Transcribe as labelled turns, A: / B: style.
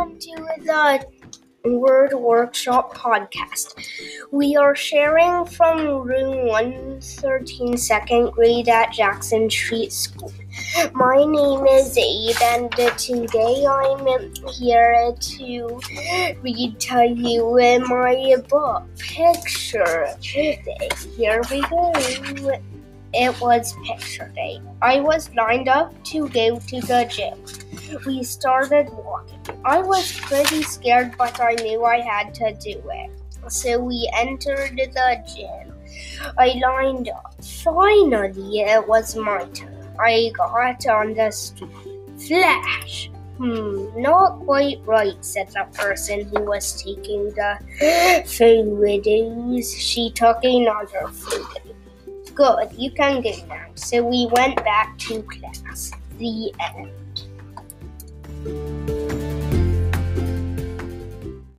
A: welcome to the Word Workshop podcast. We are sharing from room 113, second grade at Jackson Street School. My name is Abe, and today I'm here to read to you my book picture. Here we go. It was picture day. I was lined up to go to the gym. We started walking. I was pretty scared, but I knew I had to do it. So we entered the gym. I lined up. Finally, it was my turn. I got on the stool. Flash! Hmm, not quite right, said the person who was taking the photos. She took another photo. Good, you can go now. So we went back to class. The end.